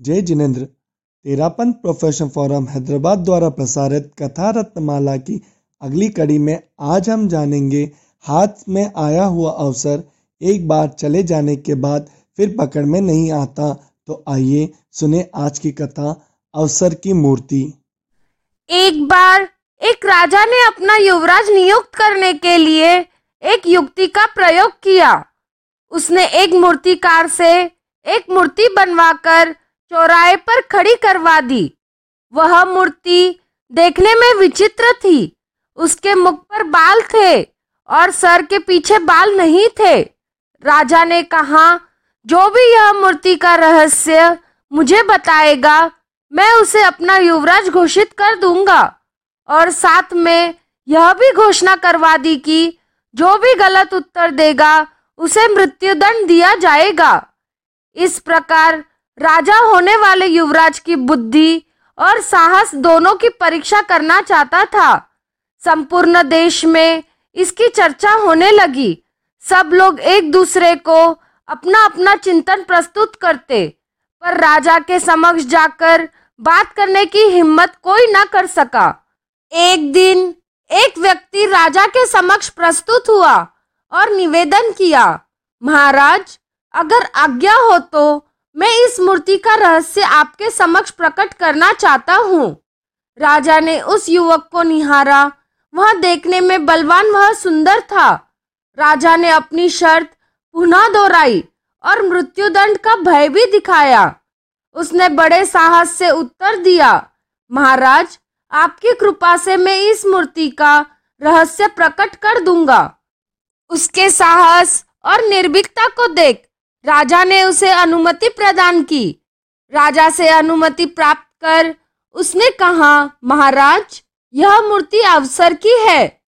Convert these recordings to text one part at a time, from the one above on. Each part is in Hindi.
जय जिनेन्द्र। तेरापंथ प्रोफेशन फोरम हैदराबाद द्वारा प्रसारित कथा रत्नमाला की अगली कड़ी में आज हम जानेंगे, हाथ में आया हुआ अवसर, एक बार चले जाने के बाद फिर पकड़ में नहीं आता। तो आइए सुने आज की कथा, अवसर की मूर्ति। एक बार एक राजा ने अपना युवराज नियुक्त करने के लिए एक युक्ति का प्रयोग किया। उसने एक मूर्तिकार से एक मूर्ति बनवाकर चौराहे पर खड़ी करवा दी। वह मूर्ति देखने में विचित्र थी। उसके मुख पर बाल थे और सर के पीछे बाल नहीं थे। राजा ने कहा, जो भी यह मूर्ति का रहस्य मुझे बताएगा, मैं उसे अपना युवराज घोषित कर दूँगा। और साथ में यह भी घोषणा करवा दी कि जो भी गलत उत्तर देगा, उसे मृत्युदंड दिया जाएगा। इस प्रकार राजा होने वाले युवराज की बुद्धि और साहस दोनों की परीक्षा करना चाहता था। संपूर्ण देश में इसकी चर्चा होने लगी। सब लोग एक दूसरे को अपना अपना चिंतन प्रस्तुत करते, पर राजा के समक्ष जाकर बात करने की हिम्मत कोई न कर सका। एक दिन एक व्यक्ति राजा के समक्ष प्रस्तुत हुआ और निवेदन किया, महाराज, अगर आज्ञा हो तो मूर्ति का रहस्य आपके समक्ष प्रकट करना चाहता हूँ। राजा ने उस युवक को निहारा। वह देखने में बलवान, वह सुंदर था। राजा ने अपनी शर्त पुनः दोहराई और मृत्युदंड का भय भी दिखाया। उसने बड़े साहस से उत्तर दिया, महाराज, आपकी कृपा से मैं इस मूर्ति का रहस्य प्रकट कर दूँगा। उसके साहस और निर्भीकता को देख राजा ने उसे अनुमति प्रदान की। राजा से अनुमति प्राप्त कर उसने कहा, महाराज, यह मूर्ति अवसर की है।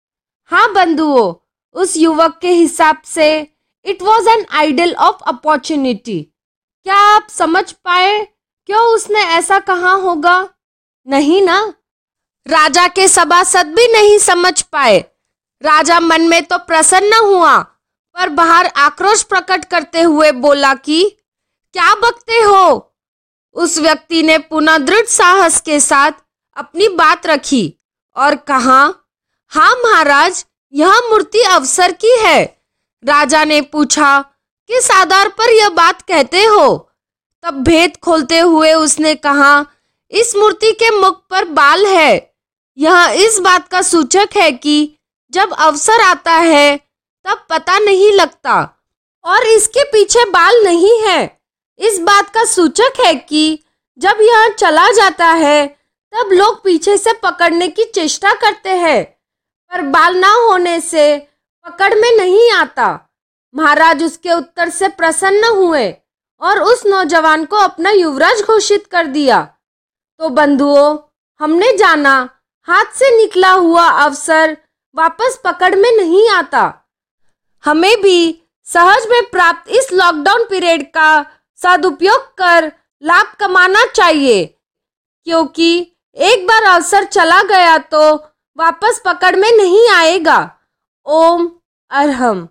हाँ बंधुओं, उस युवक के हिसाब से it was an idle of opportunity क्या आप समझ पाए क्यों उसने ऐसा कहा होगा? नहीं ना? राजा के सभासद भी नहीं समझ पाए। राजा मन में तो प्रसन्न हुआ पर बाहर आक्रोश प्रकट करते हुए बोला कि, क्या बकते हो? उस व्यक्ति ने पुनः दृढ़ साहस के साथ अपनी बात रखी और कहा हाँ महाराज, यह मूर्ति अवसर की है। राजा ने पूछा, किस आधार पर यह बात कहते हो? तब भेद खोलते हुए उसने कहा, इस मूर्ति के मुख पर बाल है। यह इस बात का सूचक है कि जब अवसर आता है तब पता नहीं लगता। और इसके पीछे बाल नहीं है। इस बात का सूचक है कि जब यह चला जाता है, तब लोग पीछे से पकड़ने की चेष्टा करते हैं। पर बाल ना होने से पकड़ में नहीं आता। महाराज उसके उत्तर से प्रसन्न हुए और उस नौजवान को अपना युवराज घोषित कर दिया। तो बंधुओं, हमने जाना, हाथ से निकला हुआ अवसर वापस पकड़ में नहीं आता। हमें भी सहज में प्राप्त इस लॉकडाउन पीरियड का सदुपयोग कर लाभ कमाना चाहिए। क्योंकि एक बार अवसर चला गया तो वापस पकड़ में नहीं आएगा। ओम अरहम।